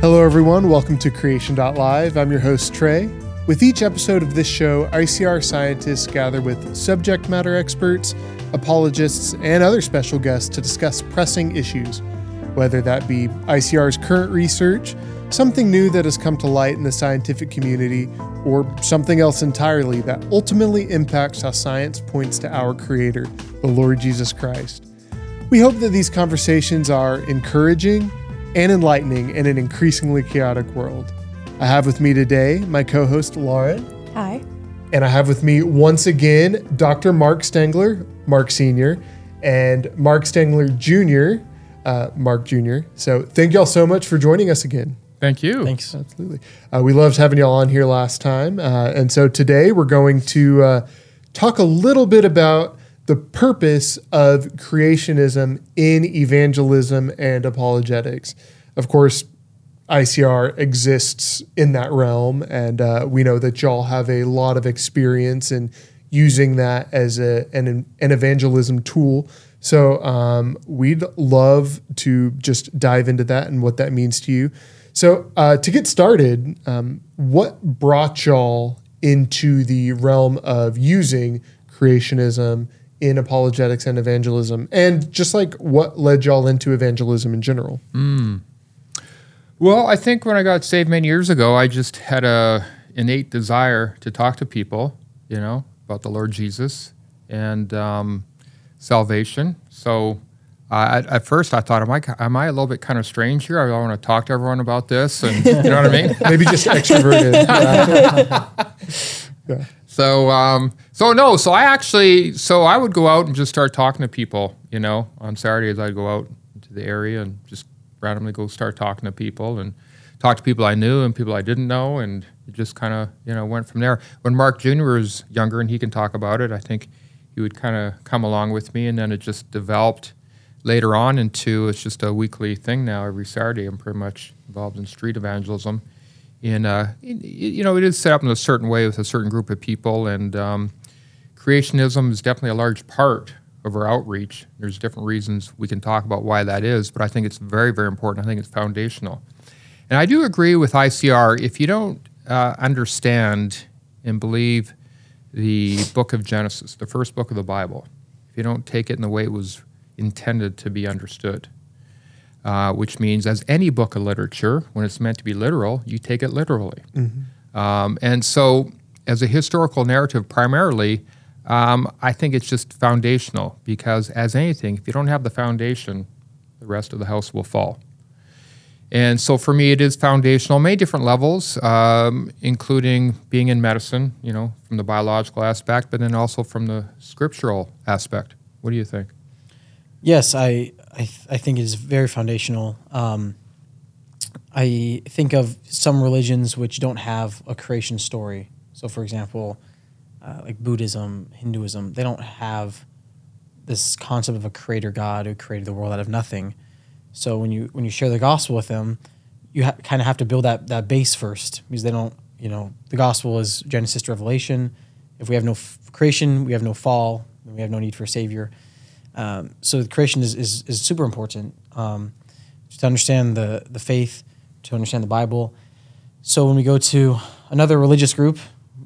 Hello, everyone. Welcome to Creation.live. I'm your host, Trey. With each episode of this show, ICR scientists gather with subject matter experts, apologists, and other special guests to discuss pressing issues, whether that be ICR's current research, something new that has come to light in the scientific community, or something else entirely that ultimately impacts how science points to our Creator, the Lord Jesus Christ. We hope that these conversations are encouraging and enlightening in an increasingly chaotic world. I have with me today my co host, Lauren. Hi. And I have with me once again Dr. Mark Stengler, Mark Sr., and Mark Stengler Jr., uh, Mark Jr. So thank y'all so much for joining us again. Thank you. Thanks. Absolutely. Uh, we loved having y'all on here last time. Uh, and so today we're going to uh, talk a little bit about the purpose of creationism in evangelism and apologetics. Of course, ICR exists in that realm, and uh, we know that y'all have a lot of experience in using that as a, an, an evangelism tool. So um, we'd love to just dive into that and what that means to you. So uh, to get started, um, what brought y'all into the realm of using creationism in apologetics and evangelism, and just like what led y'all into evangelism in general? Well, I think when I got saved many years ago, I just had a innate desire to talk to people, you know, about the Lord Jesus and um, salvation. So uh, at, at, first, I thought, am I am I a little bit kind of strange here? I want to talk to everyone about this, and you know what I mean? Maybe just extroverted. yeah. So um, so no, so I actually so I would go out and just start talking to people. You know, on Saturdays I'd go out into the area and just randomly go start talking to people and talk to people I knew and people I didn't know, and it just kind of you know went from there. When Mark Jr. was younger and he can talk about it, I think he would kind of come along with me, and then it just developed later on into it's just a weekly thing now. Every Saturday, I'm pretty much involved in street evangelism. In, uh, in you know, it is set up in a certain way with a certain group of people, and um, creationism is definitely a large part of our outreach. There's different reasons we can talk about why that is, but I think it's very, very important. I think it's foundational. And I do agree with ICR. If you don't uh, understand and believe the book of Genesis, the first book of the Bible, if you don't take it in the way it was intended to be understood, uh, which means, as any book of literature, when it's meant to be literal, you take it literally. Mm-hmm. Um, and so, as a historical narrative, primarily, um, I think it's just foundational because, as anything, if you don't have the foundation, the rest of the house will fall. And so, for me, it is foundational, many different levels, um, including being in medicine, you know, from the biological aspect, but then also from the scriptural aspect. What do you think? Yes, I I, th- I think it is very foundational. Um, I think of some religions which don't have a creation story. So, for example, uh, like Buddhism, Hinduism, they don't have this concept of a creator God who created the world out of nothing. So when you when you share the gospel with them, you ha- kind of have to build that that base first because they don't. You know, the gospel is Genesis to Revelation. If we have no f- creation, we have no fall, and we have no need for a savior. Um, so the creation is, is, is super important um, to understand the, the faith, to understand the Bible. So when we go to another religious group,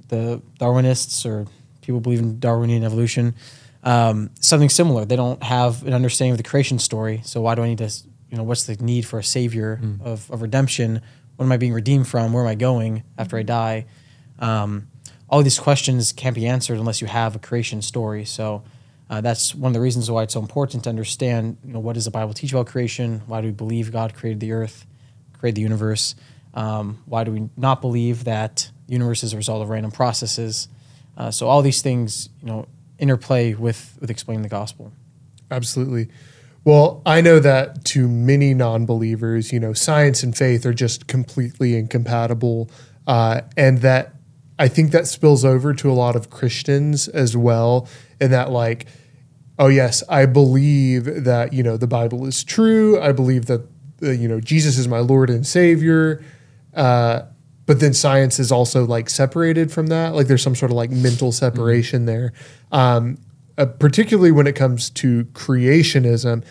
the Darwinists or people believe in Darwinian evolution, um, something similar. They don't have an understanding of the creation story. So why do I need to, you know, what's the need for a savior mm. of, of redemption? What am I being redeemed from? Where am I going after I die? Um, all these questions can't be answered unless you have a creation story. So uh, that's one of the reasons why it's so important to understand, you know, what does the Bible teach about creation? Why do we believe God created the earth, created the universe? Um, why do we not believe that the universe is a result of random processes? Uh, so all these things, you know, interplay with with explaining the gospel. Absolutely. Well, I know that to many non-believers, you know, science and faith are just completely incompatible, uh, and that I think that spills over to a lot of Christians as well and that like oh yes i believe that you know the bible is true i believe that uh, you know jesus is my lord and savior uh, but then science is also like separated from that like there's some sort of like mental mm-hmm. separation mm-hmm. there um, uh, particularly when it comes to creationism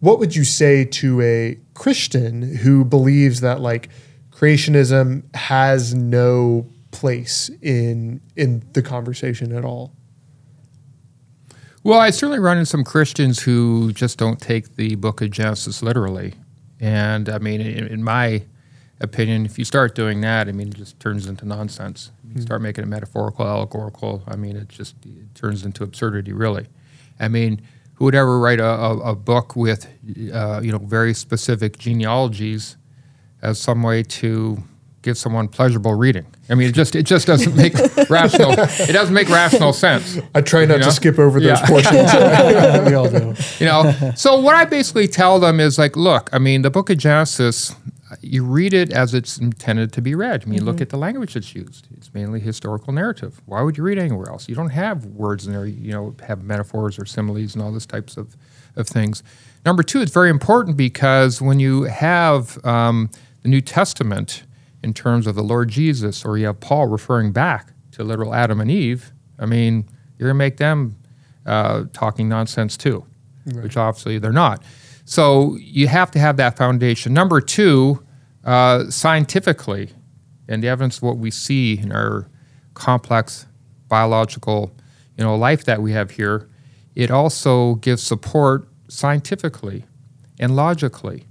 what would you say to a Christian who believes that like creationism has no place in in the conversation at all? Well, I certainly run into some Christians who just don't take the book of Genesis literally. And I mean, in, in my opinion, if you start doing that, I mean, it just turns into nonsense. You start making it metaphorical, allegorical. I mean, it just it turns into absurdity, really. I mean, who would ever write a, a, a book with, uh, you know, very specific genealogies as some way to give someone pleasurable reading? I mean, it just it just doesn't make rational. It doesn't make rational sense. I try not You know? to skip over those Yeah. portions. we all do. you know so what i basically tell them is like look i mean the book of genesis you read it as it's intended to be read i mean look at the language that's used it's mainly historical narrative why would you read anywhere else you don't have words in there you know have metaphors or similes and all those types of, of things number two it's very important because when you have um, the new testament in terms of the lord jesus or you have paul referring back to literal adam and eve i mean you're going to make them uh, talking nonsense too which obviously they're not. So you have to have that foundation. Number two, uh, scientifically, and the evidence of what we see in our complex biological, you know, life that we have here, it also gives support scientifically and logically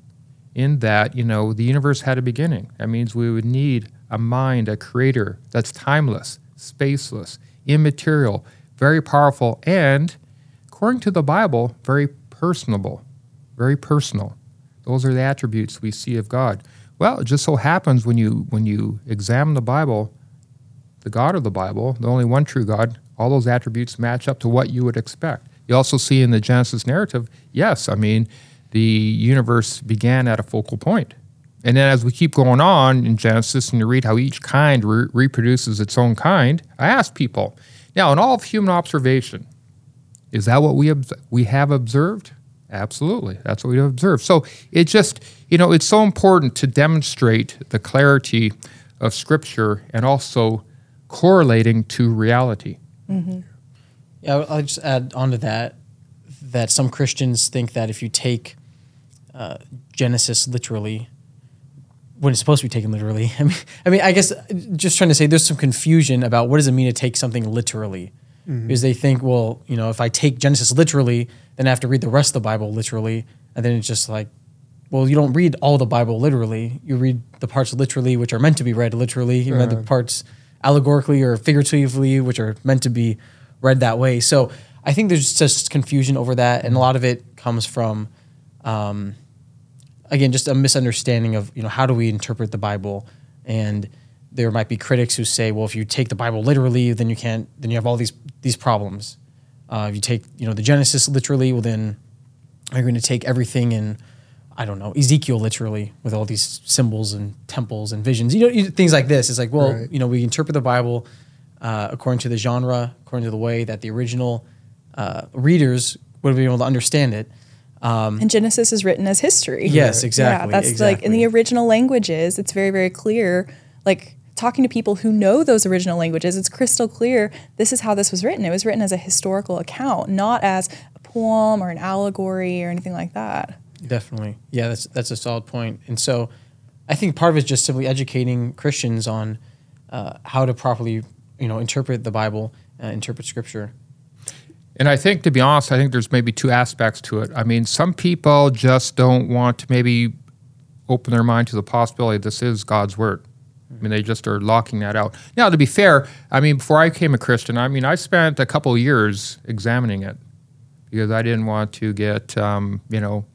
in that, you know, the universe had a beginning. That means we would need a mind, a creator that's timeless, spaceless, immaterial, very powerful, and according to the Bible, very personable, very personal. Those are the attributes we see of God. Well, it just so happens when you when you examine the Bible, the God of the Bible, the only one true God, all those attributes match up to what you would expect. You also see in the Genesis narrative, yes, I mean, the universe began at a focal point. And then as we keep going on in Genesis and you read how each kind re- reproduces its own kind, I ask people, now in all of human observation, is that what we obs- we have observed? Absolutely, that's what we have observed. So it just you know it's so important to demonstrate the clarity of Scripture and also correlating to reality. Mm-hmm. Yeah, I'll- I'll just add on to that that some Christians think that if you take uh, Genesis literally, when it's supposed to be taken literally, I mean, I mean, I guess uh, just trying to say there's some confusion about what does it mean to take something literally, because they think, well, you know, if I take Genesis literally, then I have to read the rest of the Bible literally, and then it's just like, well, you don't read all the Bible literally. You read the parts literally, which are meant to be read literally. You read the parts allegorically or figuratively, which are meant to be read that way. So I think there's just confusion over that, and a lot of it comes from, um, again, just a misunderstanding of you know how do we interpret the Bible, and there might be critics who say, well, if you take the Bible literally, then you can't, then you have all these these problems. Uh, if you take you know the Genesis literally, well then you're going to take everything in I don't know Ezekiel literally with all these symbols and temples and visions. You know you, things like this. It's like well Right. you know we interpret the Bible uh, according to the genre, according to the way that the original uh, readers would have been able to understand it. Um, And Genesis is written as history. Yes, exactly, Yeah, that's like in the original languages, it's very, very clear. Like talking to people who know those original languages, it's crystal clear this is how this was written. It was written as a historical account, not as a poem or an allegory or anything like that. Definitely. Yeah, that's that's a solid point. And so I think part of it is just simply educating Christians on uh, how to properly, you know, interpret the Bible, uh, interpret Scripture. And I think, to be honest, I think there's maybe two aspects to it. I mean, some people just don't want to maybe open their mind to the possibility this is God's word. I mean, they just are locking that out. Now, to be fair, I mean, before I became a Christian, I mean, I spent a couple years examining it because I didn't want to get, um, you know,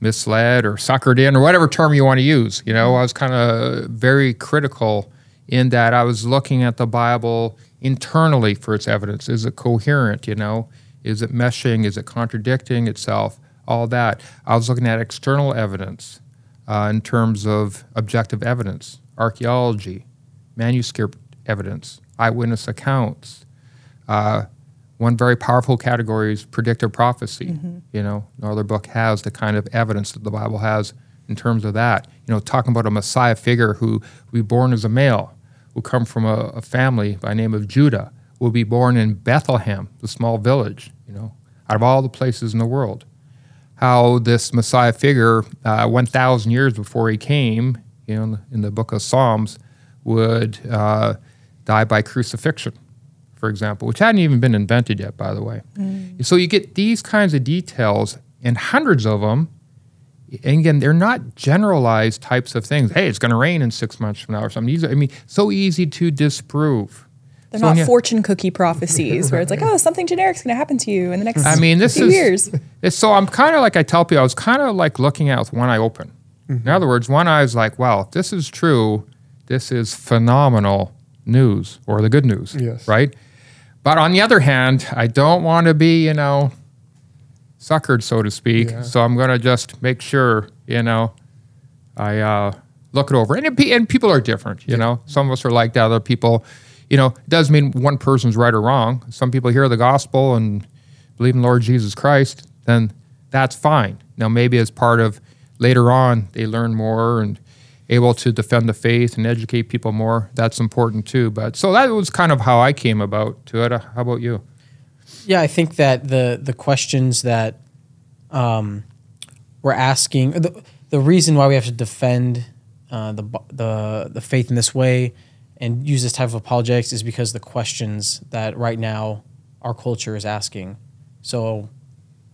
misled or suckered in or whatever term you want to use. You know, I was kind of very critical in that I was looking at the Bible internally for its evidence. Is it coherent? You know, is it meshing? Is it contradicting itself? All that. I was looking at external evidence uh, in terms of objective evidence, archaeology, manuscript evidence, eyewitness accounts. Uh, one very powerful category is predictive prophecy. You know, no other book has the kind of evidence that the Bible has in terms of that. You know, talking about a Messiah figure who will be born as a male, will come from a, a family by name of Judah, will be born in Bethlehem, the small village. You know, out of all the places in the world. how this Messiah figure, uh, 1,000 years before he came, you know, in the, in the book of Psalms, would uh, die by crucifixion, for example, which hadn't even been invented yet, by the way. So you get these kinds of details and hundreds of them. And again, they're not generalized types of things. Hey, it's going to rain in six months from now or something. These are, I mean, so easy to disprove. They're So not yeah. fortune cookie prophecies where it's like, oh, something generic's going to happen to you in the next I mean, this few is years. It's, so I'm kind of like I tell people, I was kind of like looking at it with one eye open. Mm-hmm. In other words, one eye is like, well, if this is true, this is phenomenal news or the good news, Yes. right? But on the other hand, I don't want to be, you know, suckered, so to speak. Yeah. So I'm going to just make sure, you know, I uh, look it over. And, it, and people are different, you know. Some of us are like that. Other people, you know, it doesn't mean one person's right or wrong. Some people hear the gospel and believe in Lord Jesus Christ, then that's fine. Now, maybe as part of later on, they learn more and able to defend the faith and educate people more. That's important too. But so that was kind of how I came about to it. How about you? Yeah, I think that the the questions that um, we're asking, the, the reason why we have to defend uh, the the the faith in this way and use this type of apologetics is because the questions that right now our culture is asking. So,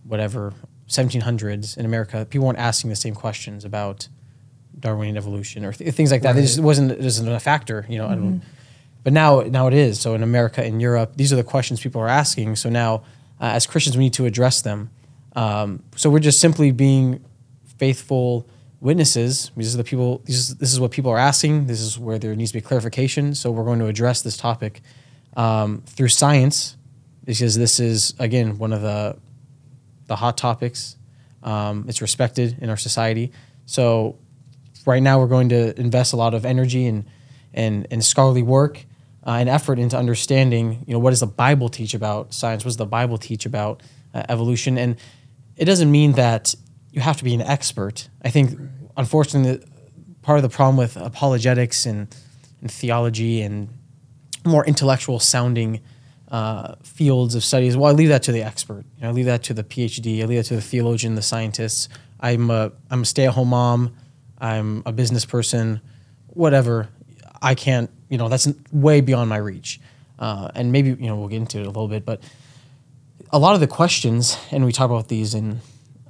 whatever 1700s in America, people weren't asking the same questions about Darwinian evolution or th- things like that. It just wasn't it wasn't a factor, you know. I don't, but now, now it is. So in America, in Europe, these are the questions people are asking. So now, uh, as Christians, we need to address them. Um, so we're just simply being faithful witnesses. These are the people. These is, this is what people are asking. This is where there needs to be clarification. So we're going to address this topic um, through science, because this is again one of the the hot topics. Um, it's respected in our society. So right now we're going to invest a lot of energy and and, and scholarly work uh, and effort into understanding you know what does the bible teach about science what does the bible teach about uh, evolution and it doesn't mean that you have to be an expert i think unfortunately part of the problem with apologetics and, and theology and more intellectual sounding uh, fields of studies. Well, I leave that to the expert. You know, I leave that to the PhD. I leave that to the theologian, the scientists. I'm a I'm a stay at home mom. I'm a business person. Whatever. I can't. You know, that's way beyond my reach. Uh, and maybe you know we'll get into it a little bit, but a lot of the questions, and we talked about these in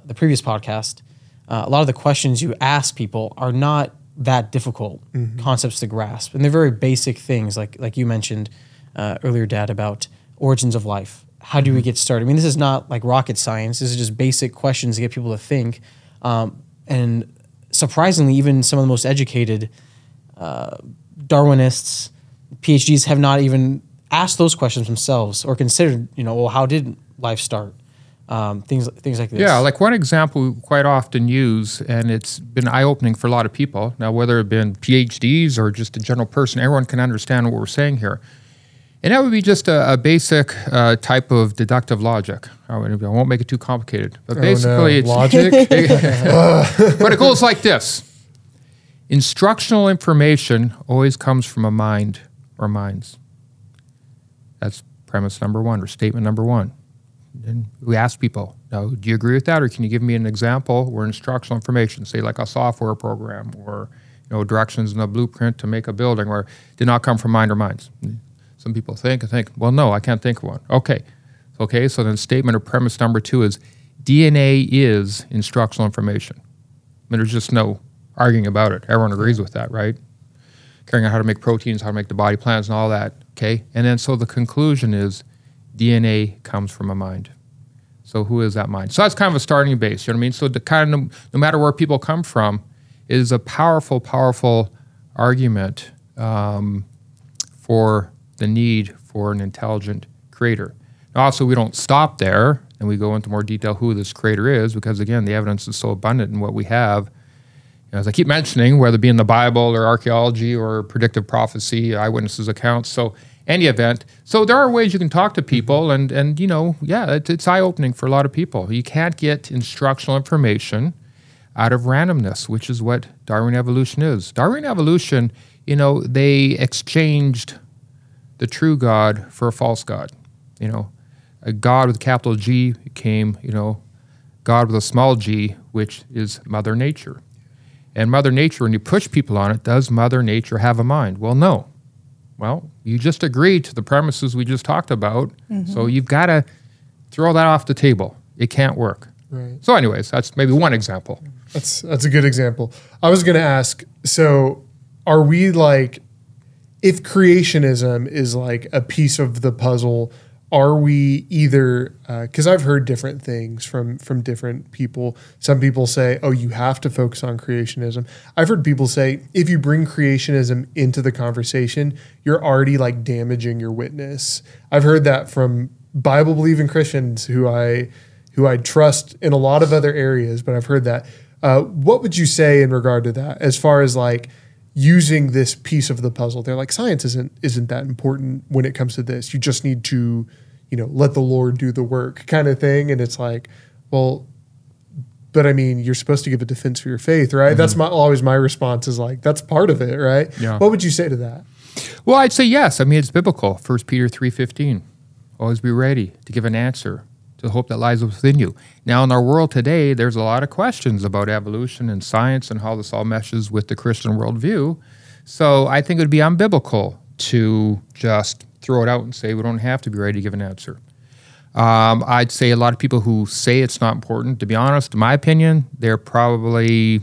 the previous podcast. Uh, a lot of the questions you ask people are not that difficult concepts to grasp, and they're very basic things, like like you mentioned uh, earlier, Dad, about origins of life. How do we get started? I mean, this is not like rocket science. This is just basic questions to get people to think. Um, and surprisingly, even some of the most educated uh, Darwinists, PhDs have not even asked those questions themselves or considered, you know, well, how did life start? Um, things things like this. Yeah, like one example we quite often use, and it's been eye opening for a lot of people. Now, whether it been PhDs or just a general person, everyone can understand what we're saying here. And that would be just a, a basic uh, type of deductive logic. I won't make it too complicated. But Oh, basically, no. it's logic. but it goes like this Instructional information always comes from a mind or minds. That's premise number one or statement number one. And we ask people, now, do you agree with that? Or can you give me an example where instructional information, say like a software program or you know, directions in a blueprint to make a building, or did not come from mind or minds? Some people think and think, well, no, I can't think of one. Okay. Okay, so then statement or premise number two is DNA is instructional information. I mean, there's just no arguing about it. Everyone agrees with that, right? Caring out how to make proteins, how to make the body plans, and all that. Okay, and then so the conclusion is DNA comes from a mind. So who is that mind? So that's kind of a starting base. You know what I mean? So the kind of no, no matter where people come from, is a powerful, powerful argument um, for the need for an intelligent creator. Now, also, we don't stop there and we go into more detail who this creator is because, again, the evidence is so abundant in what we have. As I keep mentioning, whether it be in the Bible or archaeology or predictive prophecy, eyewitnesses' accounts. So, any event. So, there are ways you can talk to mm-hmm. people, and, and you know, yeah, it, it's eye opening for a lot of people. You can't get instructional information out of randomness, which is what Darwin evolution is. Darwin evolution, you know, they exchanged the true God for a false God. You know, a God with a capital G became, you know, God with a small g, which is Mother Nature. And Mother Nature, when you push people on it, does Mother Nature have a mind? Well, no. Well, you just agreed to the premises we just talked about. Mm-hmm. So you've got to throw that off the table. It can't work. Right. So, anyways, that's maybe one example. That's that's a good example. I was going to ask. So, are we like, if creationism is like a piece of the puzzle, are we either? Because I've heard different things from from different people. Some people say, "Oh, you have to focus on creationism." I've heard people say, if you bring creationism into the conversation, you're already like damaging your witness. I've heard that from Bible believing Christians who I who I trust in a lot of other areas, but I've heard that. Uh, what would you say in regard to that, as far as like using this piece of the puzzle? They're like science isn't isn't that important when it comes to this. You just need to, you know, let the Lord do the work, kind of thing. And it's like, well, but I mean, you're supposed to give a defense for your faith, right? That's mm-hmm. my always my response is like that's part of it, right? Yeah. What would you say to that? Well, I'd say yes. I mean, it's biblical. First Peter three fifteen. Always be ready to give an answer to hope that lies within you. Now, in our world today, there's a lot of questions about evolution and science and how this all meshes with the Christian worldview. So I think it would be unbiblical to just throw it out and say we don't have to be ready to give an answer. Um, I'd say a lot of people who say it's not important, to be honest, in my opinion, they're probably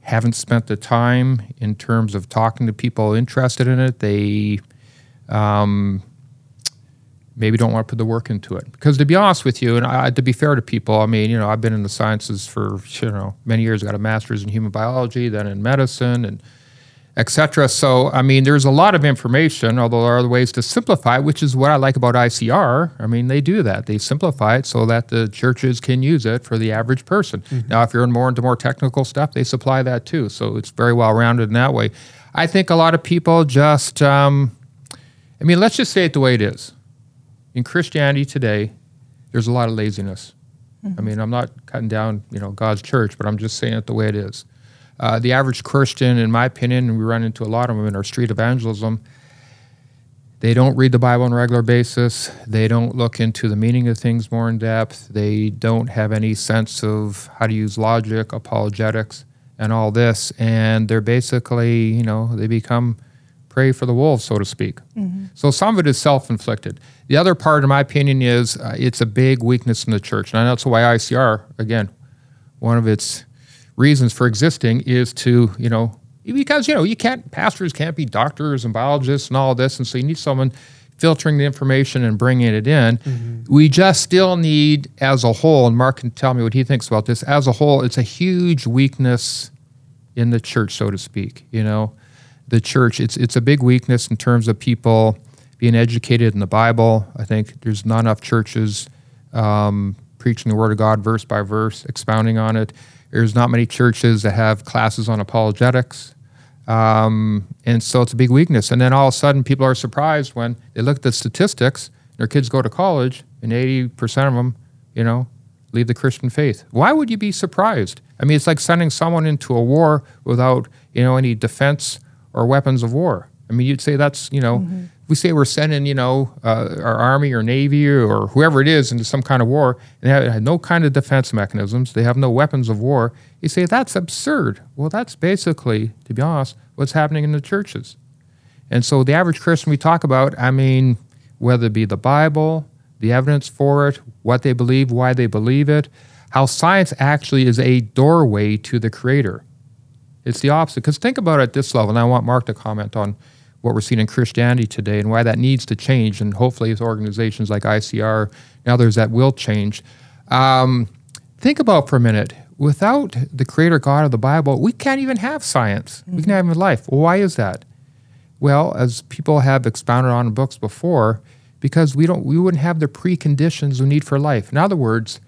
haven't spent the time in terms of talking to people interested in it. They um, maybe don't want to put the work into it. Because to be honest with you, and I, to be fair to people, I mean, you know, I've been in the sciences for you know many years. I got a master's in human biology, then in medicine, and etc. So, I mean, there's a lot of information, although there are other ways to simplify it, which is what I like about ICR. I mean, they do that. They simplify it so that the churches can use it for the average person. Now, if you're more into more technical stuff, they supply that too. So it's very well rounded in that way. I think a lot of people just, um, I mean, let's just say it the way it is. In Christianity today, there's a lot of laziness. I mean, I'm not cutting down, you know, God's church, but I'm just saying it the way it is. Uh, the average Christian, in my opinion, and we run into a lot of them in our street evangelism, they don't read the Bible on a regular basis. They don't look into the meaning of things more in depth. They don't have any sense of how to use logic, apologetics, and all this. And they're basically, you know, they become prey for the wolves, so to speak. So some of it is self inflicted. The other part, in my opinion, is uh, it's a big weakness in the church. And that's why ICR, again, one of its reasons for existing is to, you know, because, you know, you can't, pastors can't be doctors and biologists and all this. And so you need someone filtering the information and bringing it in. We just still need, as a whole, and Mark can tell me what he thinks about this, as a whole, it's a huge weakness in the church, so to speak. You know, the church, it's, it's a big weakness in terms of people being educated in the Bible. I think there's not enough churches um, preaching the Word of God verse by verse, expounding on it. There's not many churches that have classes on apologetics. Um, and so it's a big weakness. And then all of a sudden, people are surprised when they look at the statistics. Their kids go to college, and 80% of them, you know, leave the Christian faith. Why would you be surprised? I mean, it's like sending someone into a war without, you know, any defense or weapons of war. I mean, you'd say that's, you know, if we say we're sending, you know, uh, our army or navy or whoever it is into some kind of war and they have no kind of defense mechanisms, they have no weapons of war. You say that's absurd. Well, that's basically, to be honest, what's happening in the churches. And so the average Christian we talk about, I mean, whether it be the Bible, the evidence for it, what they believe, why they believe it, how science actually is a doorway to the Creator. It's the opposite. Because think about it at this level, and I want Mark to comment on what we're seeing in Christianity today and why that needs to change. And hopefully, with organizations like ICR and others that will change. Um, think about for a minute without the Creator God of the Bible, we can't even have science. We can't have life. Well, why is that? Well, as people have expounded on in books before, because we don't, we wouldn't have the preconditions we need for life. In other words,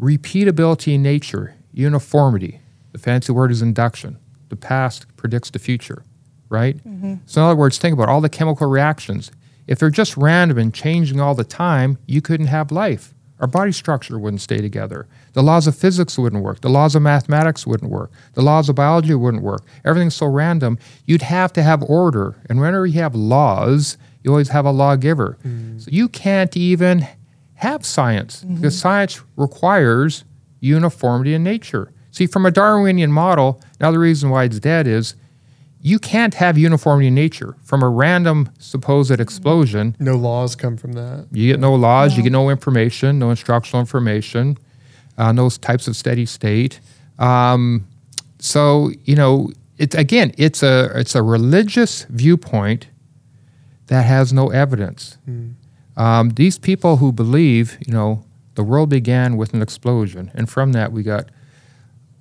repeatability in nature, uniformity. The fancy word is induction. The past predicts the future, right? Mm-hmm. So, in other words, think about all the chemical reactions. If they're just random and changing all the time, you couldn't have life. Our body structure wouldn't stay together. The laws of physics wouldn't work. The laws of mathematics wouldn't work. The laws of biology wouldn't work. Everything's so random. You'd have to have order. And whenever you have laws, you always have a lawgiver. Mm. So you can't even have science mm-hmm. because science requires uniformity in nature. See, from a Darwinian model, now the reason why it's dead is you can't have uniformity in nature. From a random supposed explosion, No laws come from that. you get no laws, you get no information, no instructional information, uh, no types of steady state. Um, so you know, it's again, it's a it's a religious viewpoint that has no evidence. Um, these people who believe, you know, the world began with an explosion, and from that we got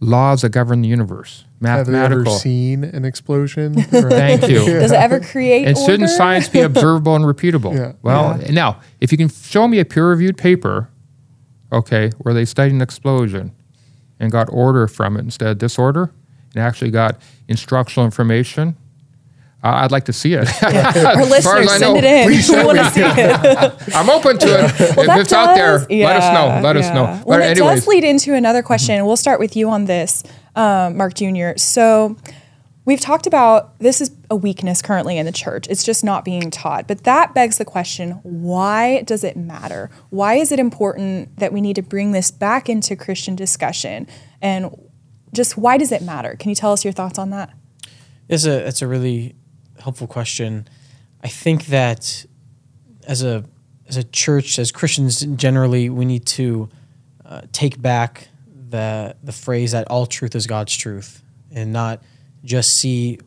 laws that govern the universe, Mathematical. Have you ever seen an explosion? Thank you. Does it ever create And shouldn't science be observable and repeatable? Yeah. Well, now, if you can show me a peer reviewed paper, okay, where they studied an explosion and got order from it instead of disorder and actually got instructional information, I'd like to see it. Our as far as listeners, I send know. it in. we want to see it. I'm open to it. if that it's out there, does- let us know. Let us yeah. know. Well, But it anyways, does lead into another question. We'll start with you on this, um, Mark Jr. So we've talked about this is a weakness currently in the church. It's just not being taught. But that begs the question why does it matter? Why is it important that we need to bring this back into Christian discussion? And just why does it matter? Can you tell us your thoughts on that? It's a it's a really helpful question. I think that as a as a church, as Christians generally, we need to uh, take back the the phrase that all truth is God's truth, and not just see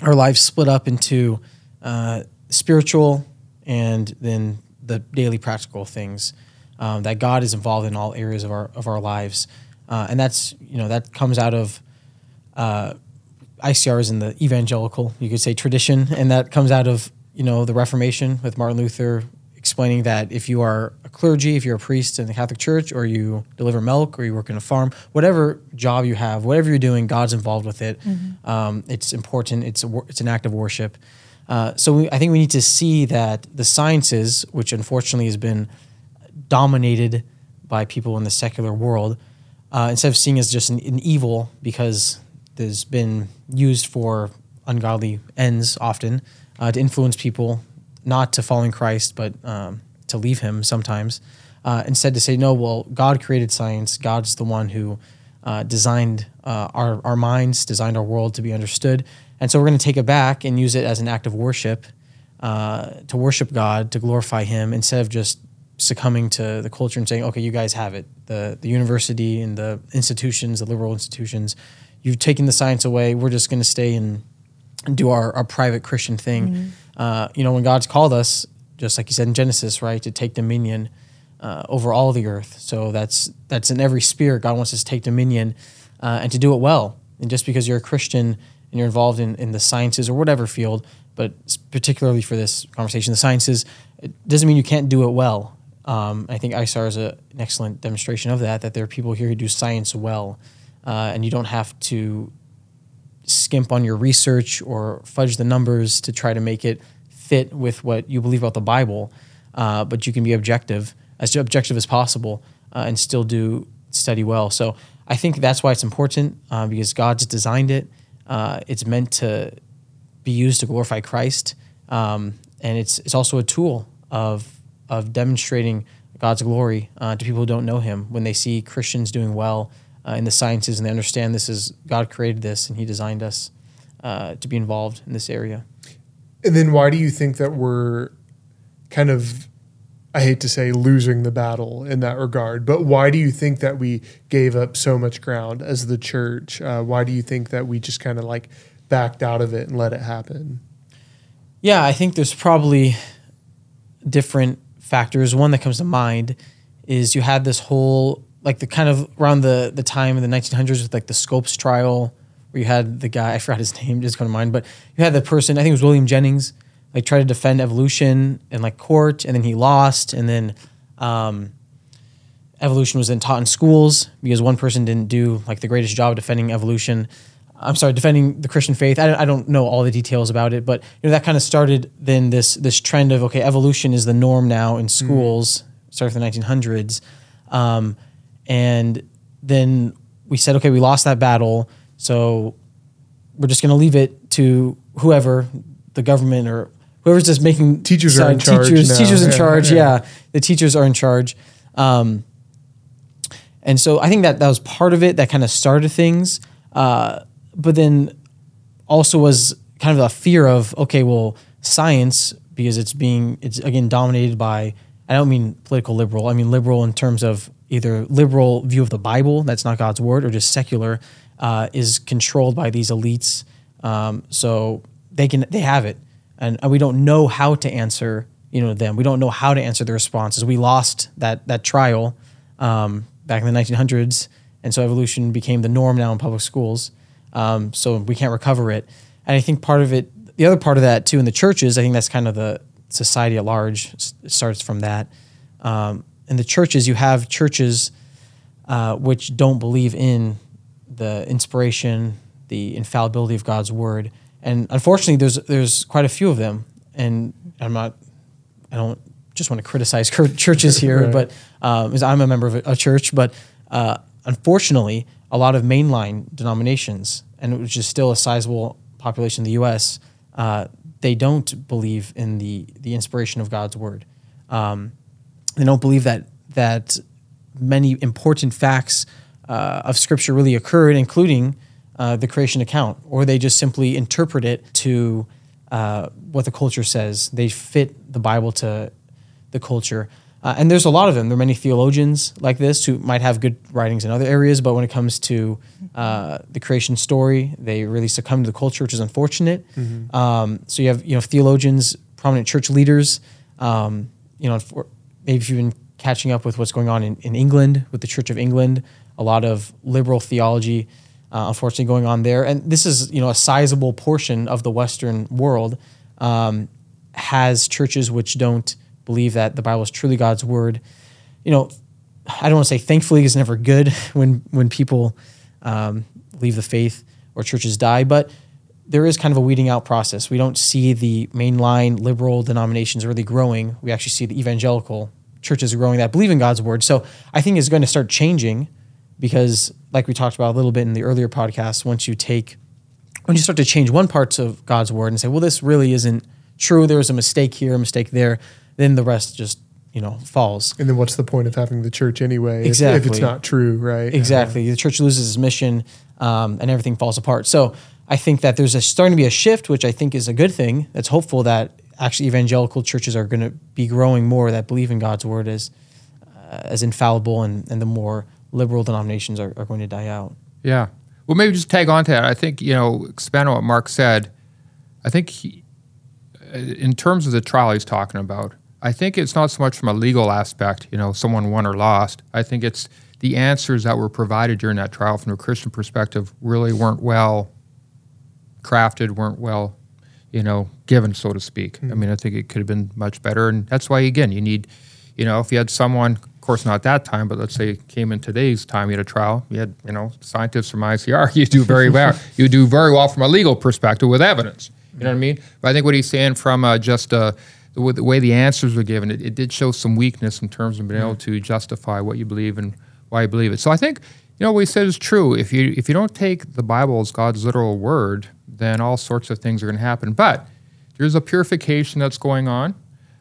our lives split up into uh, spiritual and then the daily practical things. Um, that God is involved in all areas of our of our lives, uh, and that's you know that comes out of uh, ICR is in the evangelical, you could say, tradition, and that comes out of you know the Reformation with Martin Luther explaining that if you are a clergy, if you're a priest in the Catholic Church, or you deliver milk, or you work in a farm, whatever job you have, whatever you're doing, God's involved with it. Um, it's important. It's a, it's an act of worship. Uh, so we, I think we need to see that the sciences, which unfortunately has been dominated by people in the secular world, uh, instead of seeing as just an, an evil because there's been used for ungodly ends often uh, to influence people not to following Christ but um, to leave Him sometimes. Uh, instead, to say no. Well, God created science. God's the one who uh, designed uh, our our minds, designed our world to be understood, and so we're going to take it back and use it as an act of worship uh, to worship God, to glorify Him, instead of just succumbing to the culture and saying, "Okay, you guys have it." The the university and the institutions, the liberal institutions, you've taken the science away. We're just going to stay and, and do our, our private Christian thing. Uh, you know, when God's called us, just like He said in Genesis, right, to take dominion uh, over all the earth. So that's that's in every sphere. God wants us to take dominion uh, and to do it well. And just because you're a Christian and you're involved in, in the sciences or whatever field, but particularly for this conversation, the sciences, it doesn't mean you can't do it well. Um, I think ICR is a, an excellent demonstration of that. That there are people here who do science well, uh, and you don't have to skimp on your research or fudge the numbers to try to make it fit with what you believe about the Bible. Uh, but you can be objective, as objective as possible, uh, and still do study well. So I think that's why it's important uh, because God's designed it. Uh, it's meant to be used to glorify Christ, um, and it's it's also a tool of of demonstrating God's glory uh, to people who don't know Him when they see Christians doing well uh, in the sciences and they understand this is God created this and He designed us uh, to be involved in this area. And then why do you think that we're kind of, I hate to say, losing the battle in that regard, but why do you think that we gave up so much ground as the church? Uh, why do you think that we just kind of like backed out of it and let it happen? Yeah, I think there's probably different factors. One that comes to mind is you had this whole like the kind of around the the time in the 1900s with like the Scopes trial where you had the guy I forgot his name just come to mind, but you had the person I think it was William Jennings like try to defend evolution in like court and then he lost and then um, evolution was then taught in schools because one person didn't do like the greatest job defending evolution. I'm sorry, defending the Christian faith. I don't, I don't know all the details about it, but you know that kind of started then this this trend of okay, evolution is the norm now in schools. Started from the 1900s, um, and then we said okay, we lost that battle, so we're just going to leave it to whoever the government or whoever's just making Teachers are in charge Teachers, now. teachers in Yeah, charge. yeah. Yeah. the teachers are in charge. Um, And so I think that that was part of it that kind of started things. Uh, but then also was kind of a fear of okay, well, science because it's being it's again dominated by I don't mean political liberal. I mean liberal in terms of either liberal view of the Bible that's not God's word or just secular uh, is controlled by these elites. Um, so they can they have it, and we don't know how to answer you know them. We don't know how to answer the responses. We lost that that trial um, back in the 1900s, and so evolution became the norm now in public schools. Um, so we can't recover it. And I think part of it, the other part of that too, in the churches, I think that's kind of the society at large starts from that. Um, in the churches, you have churches uh, which don't believe in the inspiration, the infallibility of God's word, and unfortunately, there's there's quite a few of them. And I'm not, I don't just want to criticize churches here, right. but um, I'm a member of a, church, but uh, unfortunately, a lot of mainline denominations, and which is still a sizable population in the U.S., uh, they don't believe in the the inspiration of God's word. Um, they don't believe that that many important facts uh, of Scripture really occurred, including uh, the creation account, or they just simply interpret it to uh, what the culture says. They fit the Bible to the culture. Uh, and there's a lot of them. There are many theologians like this who might have good writings in other areas, but when it comes to uh, the creation story, they really succumb to the culture, which is unfortunate. Mm-hmm. Um, so you have you know theologians, prominent church leaders. Um, you know, for, maybe if you've been catching up with what's going on in, in England with the Church of England, a lot of liberal theology, uh, unfortunately, going on there. And this is you know a sizable portion of the Western world um, has churches which don't believe that the Bible is truly God's word. You know, I don't want to say thankfully is never good when when people um, leave the faith or churches die, but there is kind of a weeding out process. We don't see the mainline liberal denominations really growing. We actually see the evangelical churches growing that believe in God's word. So I think it's going to start changing because, like we talked about a little bit in the earlier podcast, once you take when you start to change one part of God's word and say, well, this really isn't true. There was a mistake here, a mistake there then the rest just you know falls. And then what's the point of having the church anyway? Exactly. If, if it's not true, right? Exactly. The church loses its mission, um, and everything falls apart. So I think that there's a, starting to be a shift, which I think is a good thing. That's hopeful that actually evangelical churches are going to be growing more that believe in God's word as uh, as infallible, and, and the more liberal denominations are, are going to die out. Yeah. Well, maybe just tag on to that. I think you know, expand on what Mark said. I think he, in terms of the trial he's talking about, I think it's not so much from a legal aspect, you know, someone won or lost. I think it's the answers that were provided during that trial from a Christian perspective really weren't well crafted, weren't well, you know, given, so to speak. Mm-hmm. I mean, I think it could have been much better. And that's why, again, you need, you know, if you had someone, of course, not that time, but let's say came in today's time, you had a trial, you had, you know, scientists from ICR, you do very well. you do very well from a legal perspective with evidence. You know what I mean? But I think what he's saying from uh, just a, the, the way the answers were given, it, it, did show some weakness in terms of being able to justify what you believe and why you believe it. So I think you know what he said is true. If you if you don't take the Bible as God's literal word, then all sorts of things are going to happen. But there's a purification that's going on,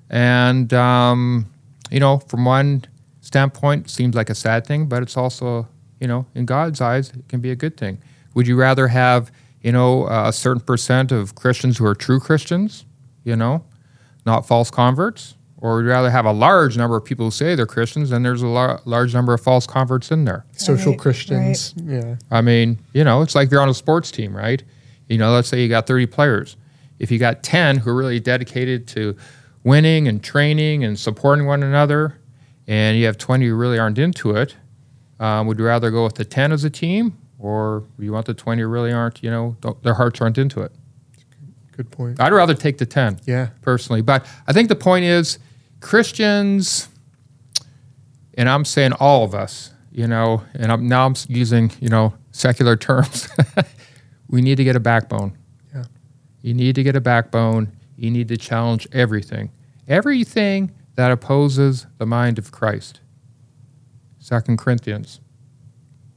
and um, you know, from one standpoint, it seems like a sad thing, but it's also you know, in God's eyes, it can be a good thing. Would you rather have you know a certain percent of Christians who are true Christians, you know, not false converts? Or would you rather have a large number of people who say they're Christians and there's a lar- large number of false converts in there? Social right, Christians. Right. Yeah. I mean, you know, it's like you're on a sports team, right? You know, let's say you got 30 players. If you got 10 who are really dedicated to winning and training and supporting one another, and you have 20 who really aren't into it, um, would you rather go with the 10 as a team, or you want the 20 who really aren't, you know, their hearts aren't into it? Good point. I'd rather take the 10. Yeah. Personally. But I think the point is Christians, and I'm saying all of us, you know, and I'm, now I'm using, you know, secular terms. we need to get a backbone. Yeah. You need to get a backbone. You need to challenge everything. Everything that opposes the mind of Christ. Second Corinthians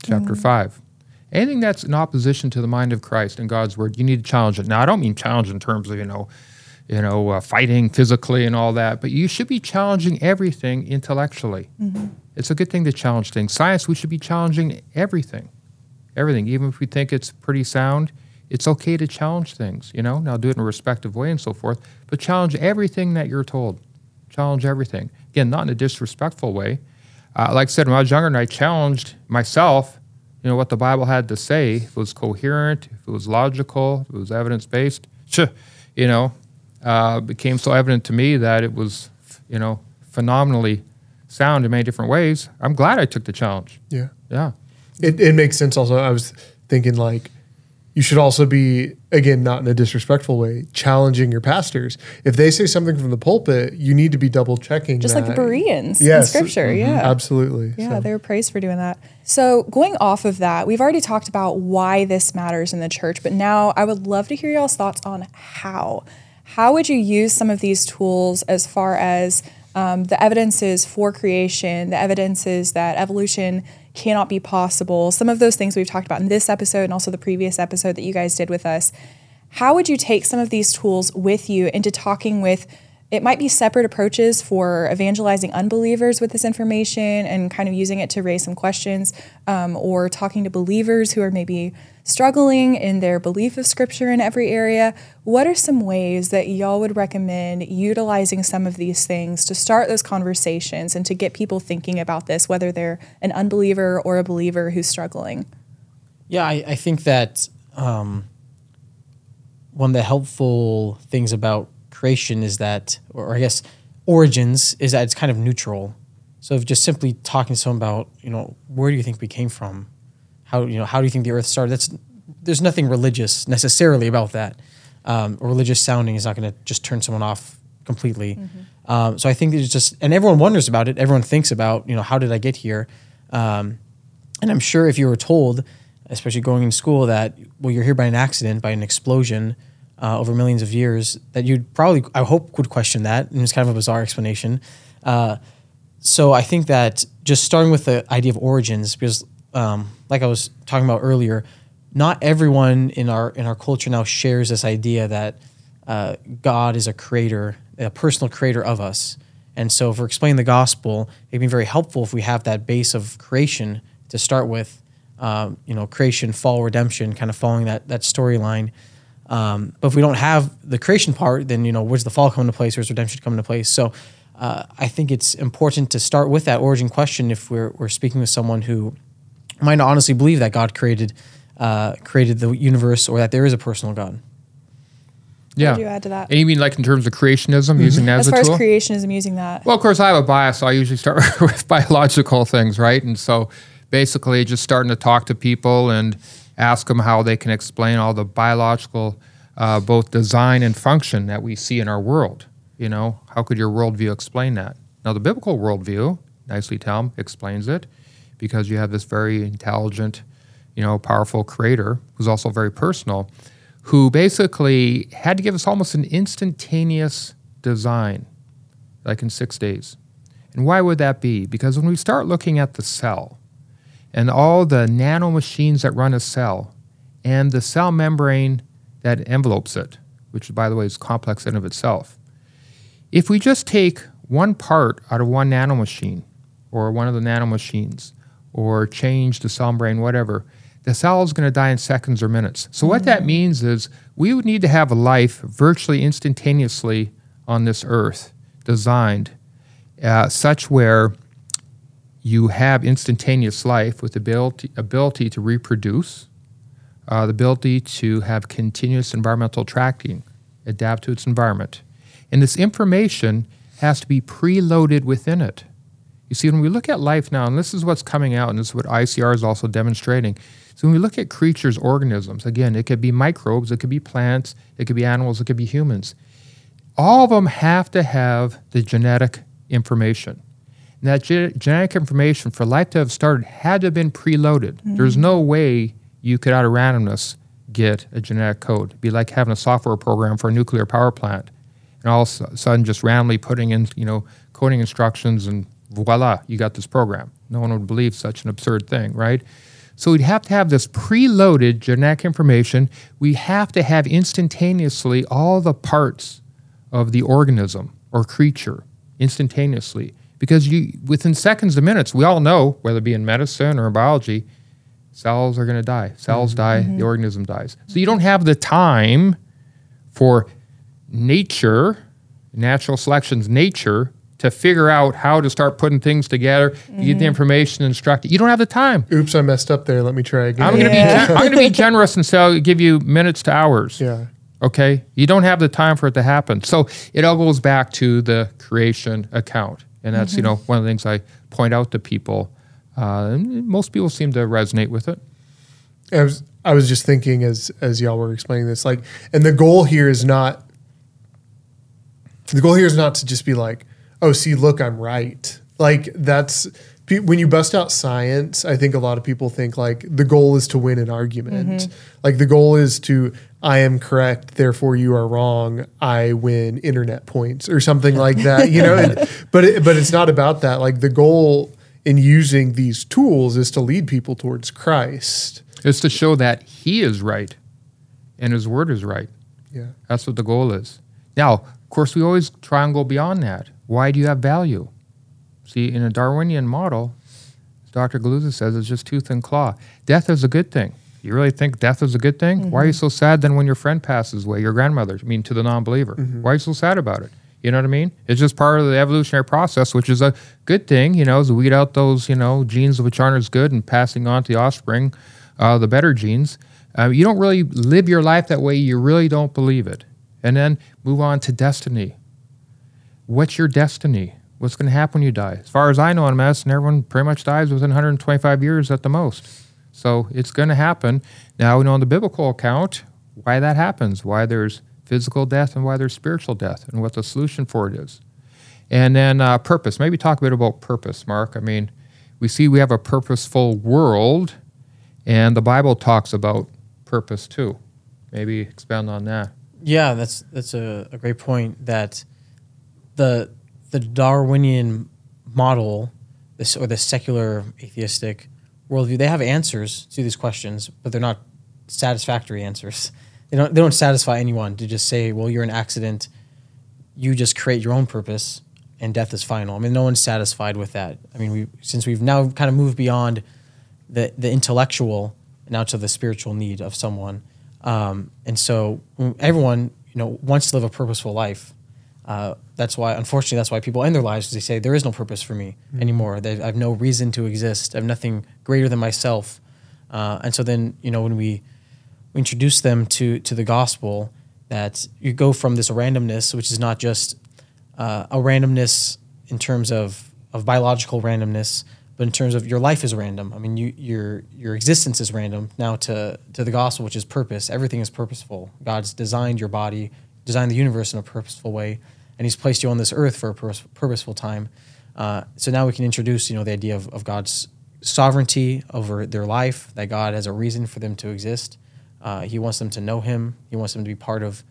chapter mm. 5. Anything that's in opposition to the mind of Christ and God's word, you need to challenge it. Now, I don't mean challenge in terms of, you know, you know, uh, fighting physically and all that. But you should be challenging everything intellectually. It's a good thing to challenge things. Science, we should be challenging everything, everything. Even if we think it's pretty sound, it's okay to challenge things. You know, now do it in a respectful way and so forth. But challenge everything that you're told. Challenge everything. Again, not in a disrespectful way. Uh, like I said, when I was younger, and I challenged myself, you know, what the Bible had to say. If it was coherent, if it was logical, if it was evidence based, you know, uh, became so evident to me that it was, you know, phenomenally sound in many different ways. I'm glad I took the challenge. Yeah. Yeah. It, it makes sense also. I was thinking like you should also be again not in a disrespectful way challenging your pastors. If they say something from the pulpit, you need to be double checking. Just like the that. Bereans Yes. in scripture. Mhm. Yeah. Absolutely. Yeah, So- they were praised for doing that. So, going off of that, we've already talked about why this matters in the church, but now I would love to hear y'all's thoughts on how. How would you use some of these tools as far as um, the evidences for creation, the evidences that evolution cannot be possible, some of those things we've talked about in this episode and also the previous episode that you guys did with us? How would you take some of these tools with you into talking with? It might be separate approaches for evangelizing unbelievers with this information and kind of using it to raise some questions, um, or talking to believers who are maybe struggling in their belief of Scripture in every area. What are some ways that y'all would recommend utilizing some of these things to start those conversations and to get people thinking about this, whether they're an unbeliever or a believer who's struggling? Yeah, I, I think that um, one of the helpful things about creation is that, or I guess origins, is that it's kind of neutral. So if just simply talking to someone about, you know, where do you think we came from? How you know how do you think the earth started? That's there's nothing religious necessarily about that. Um, religious sounding is not going to just turn someone off completely. Um, so I think it's just, and everyone wonders about it. Everyone thinks about, you know, how did I get here? Um, and I'm sure if you were told, especially going in school, that well, you're here by an accident, by an explosion uh, over millions of years, that you'd probably, I hope, would question that. And it's kind of a bizarre explanation. Uh, so I think that just starting with the idea of origins, because um, like I was talking about earlier, not everyone in our in our culture now shares this idea that uh, God is a creator, a personal creator of us. And so, we're explaining the gospel, it'd be very helpful if we have that base of creation to start with. Um, you know, creation, fall, redemption, kind of following that that storyline. Um, but if we don't have the creation part, then you know, where's the fall come into place? Where's redemption come into place? So, uh, I think it's important to start with that origin question if we're we're speaking with someone who might not honestly believe that God created uh, created the universe or that there is a personal God. Yeah. would you add to that? And you mean like in terms of creationism, using that As as, far a as tool? creationism, using that. Well, of course, I have a bias. So I usually start with biological things, right? And so basically, just starting to talk to people and ask them how they can explain all the biological, uh, both design and function that we see in our world. You know, how could your worldview explain that? Now, the biblical worldview, nicely Tom explains it, because you have this very intelligent, you know, powerful creator who's also very personal, who basically had to give us almost an instantaneous design like in six days. And why would that be? Because when we start looking at the cell and all the nanomachines that run a cell and the cell membrane that envelopes it, which by the way is complex in of itself, if we just take one part out of one nanomachine or one of the nanomachines or change the cell membrane, whatever, the cell is going to die in seconds or minutes. So, what that means is we would need to have a life virtually instantaneously on this earth designed uh, such where you have instantaneous life with the ability, ability to reproduce, uh, the ability to have continuous environmental tracking, adapt to its environment. And this information has to be preloaded within it. You see, when we look at life now, and this is what's coming out, and this is what ICR is also demonstrating. So when we look at creatures, organisms, again, it could be microbes, it could be plants, it could be animals, it could be humans. All of them have to have the genetic information. And that ge- genetic information for life to have started had to have been preloaded. Mm-hmm. There's no way you could, out of randomness, get a genetic code. It'd be like having a software program for a nuclear power plant, and all of a sudden just randomly putting in, you know, coding instructions, and voila, you got this program. No one would believe such an absurd thing, right? So we'd have to have this preloaded genetic information. We have to have instantaneously all the parts of the organism or creature instantaneously because you within seconds to minutes we all know whether it be in medicine or in biology cells are going to die cells mm-hmm. die the mm-hmm. organism dies so you don't have the time for nature natural selection's nature to figure out how to start putting things together you get the mm-hmm. information instruct it. you don't have the time Oops, I messed up there. Let me try again. i'm going to be gen- i'm going to be generous and say i'll give you minutes to hours yeah. Okay. You don't have the time for it to happen. So it all goes back to the creation account. And that's, you know, one of the things I point out to people. Uh, and most people seem to resonate with it. I was I was just thinking as as y'all were explaining this, like, and the goal here is not the goal here is not to just be like, oh, see, look, I'm right. Like that's when you bust out science. I think a lot of people think like the goal is to win an argument. Mm-hmm. Like the goal is to I am correct, therefore you are wrong. I win internet points or something like that. You know, and- but it, but it's not about that. Like the goal in using these tools is to lead people towards Christ. It's to show that he is right and his word is right. Yeah. That's what the goal is. Now, of course, we always try and go beyond that. Why do you have value? See, in a Darwinian model, as Dr. Guliuzza says, it's just tooth and claw. Death is a good thing. You really think death is a good thing? Why are you so sad then when your friend passes away, your grandmother, I mean, to the non believer? Why are you so sad about it? You know what I mean? It's just part of the evolutionary process, which is a good thing, you know, is weed out those, you know, genes which aren't as good and passing on to the offspring uh, the better genes. Uh, you don't really live your life that way. You really don't believe it. And then move on to destiny. What's your destiny? What's going to happen when you die? As far as I know in medicine, everyone pretty much dies within 125 years at the most. So it's going to happen. Now we know in the biblical account why that happens, why there's physical death and why there's spiritual death, and what the solution for it is. And then uh, purpose. Maybe talk a bit about purpose, Mark. I mean, we see we have a purposeful world, and the Bible talks about purpose too. Maybe expand on that. Yeah, that's that's a, a great point. That the the Darwinian model, this or the secular atheistic worldview, they have answers to these questions, but they're not satisfactory answers. They don't they don't satisfy anyone to just say, well, you're an accident. You just create your own purpose, and death is final. I mean, no one's satisfied with that. I mean, we since we've now kind of moved beyond the the intellectual and now to the spiritual need of someone. Um, and so everyone, you know, wants to live a purposeful life. Uh, that's why, unfortunately, that's why people end their lives because they say there is no purpose for me anymore. They, I have no reason to exist. I have nothing greater than myself. Uh, and so then, you know, when we, we introduce them to to the gospel, that you go from this randomness, which is not just uh, a randomness in terms of of biological randomness, but in terms of your life is random. I mean, you your your existence is random. Now to to the gospel, which is purpose. Everything is purposeful. God's designed your body, designed the universe in a purposeful way, and He's placed you on this earth for a pur- purposeful time. Uh, so now we can introduce, you know, the idea of, of God's sovereignty over their life. That God has a reason for them to exist. Uh, he wants them to know Him. He wants them to be part of,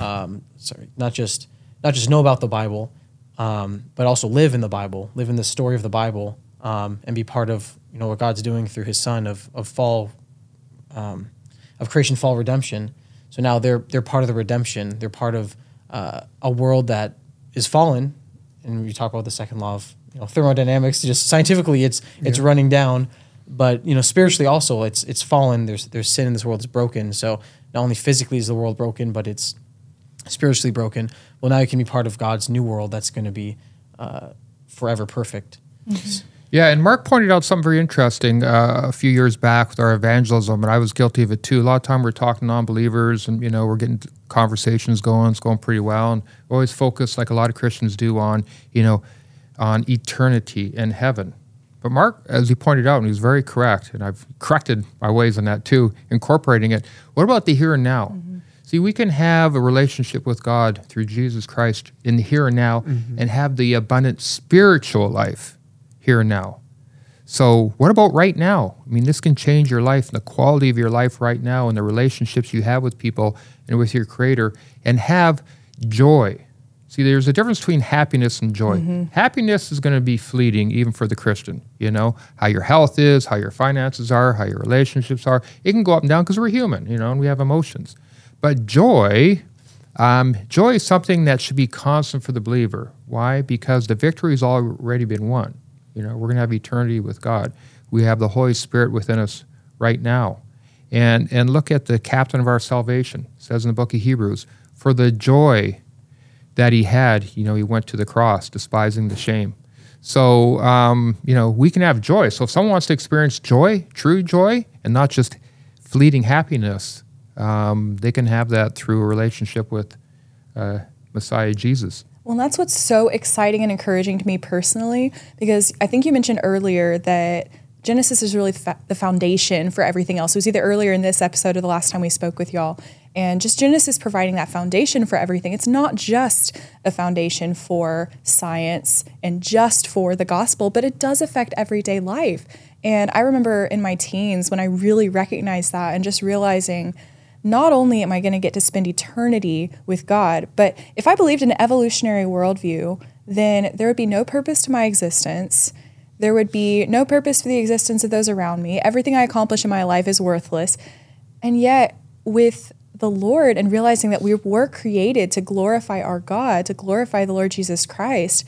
um, sorry, not just not just know about the Bible, um, but also live in the Bible, live in the story of the Bible, um, and be part of you know what God's doing through His Son of of fall, um, of creation, fall, redemption. So now they're they're part of the redemption. They're part of uh, a world that is fallen, and we talk about the second law of you know thermodynamics. Just scientifically, it's it's running down, but you know spiritually also, it's it's fallen. There's there's sin in this world. It's broken. So not only physically is the world broken, but it's spiritually broken. Well, now you can be part of God's new world that's going to be uh, forever perfect. Yeah, and Mark pointed out something very interesting uh, a few years back with our evangelism, and I was guilty of it too. A lot of time we're talking to non-believers, and you know we're getting conversations going. It's going pretty well, and we always focus, like a lot of Christians do, on you know on eternity and heaven. But Mark, as he pointed out, and he was very correct, and I've corrected my ways on that too, incorporating it. What about the here and now? See, we can have a relationship with God through Jesus Christ in the here and now, and have the abundant spiritual life here and now. So, what about right now? I mean, this can change your life and the quality of your life right now and the relationships you have with people and with your Creator, and have joy. See, there's a difference between happiness and joy. Happiness is going to be fleeting, even for the Christian. You know, how your health is, how your finances are, how your relationships are. It can go up and down because we're human, you know, and we have emotions. But joy, Um, joy is something that should be constant for the believer. Why? Because the victory has already been won. You know, we're going to have eternity with God. We have the Holy Spirit within us right now. And, and look at the captain of our salvation. It says in the book of Hebrews, for the joy that he had, you know, he went to the cross, despising the shame. So, um, you know, we can have joy. So if someone wants to experience joy, true joy, and not just fleeting happiness, um, they can have that through a relationship with uh, Messiah Jesus. Well, that's what's so exciting and encouraging to me personally, because I think you mentioned earlier that Genesis is really the foundation for everything else. It was either earlier in this episode or the last time we spoke with y'all. And just Genesis providing that foundation for everything. It's not just a foundation for science and just for the gospel, but it does affect everyday life. And I remember in my teens when I really recognized that and just realizing not only am I going to get to spend eternity with God, but if I believed in an evolutionary worldview, then there would be no purpose to my existence. There would be no purpose for the existence of those around me. Everything I accomplish in my life is worthless. And yet, with the Lord and realizing that we were created to glorify our God, to glorify the Lord Jesus Christ,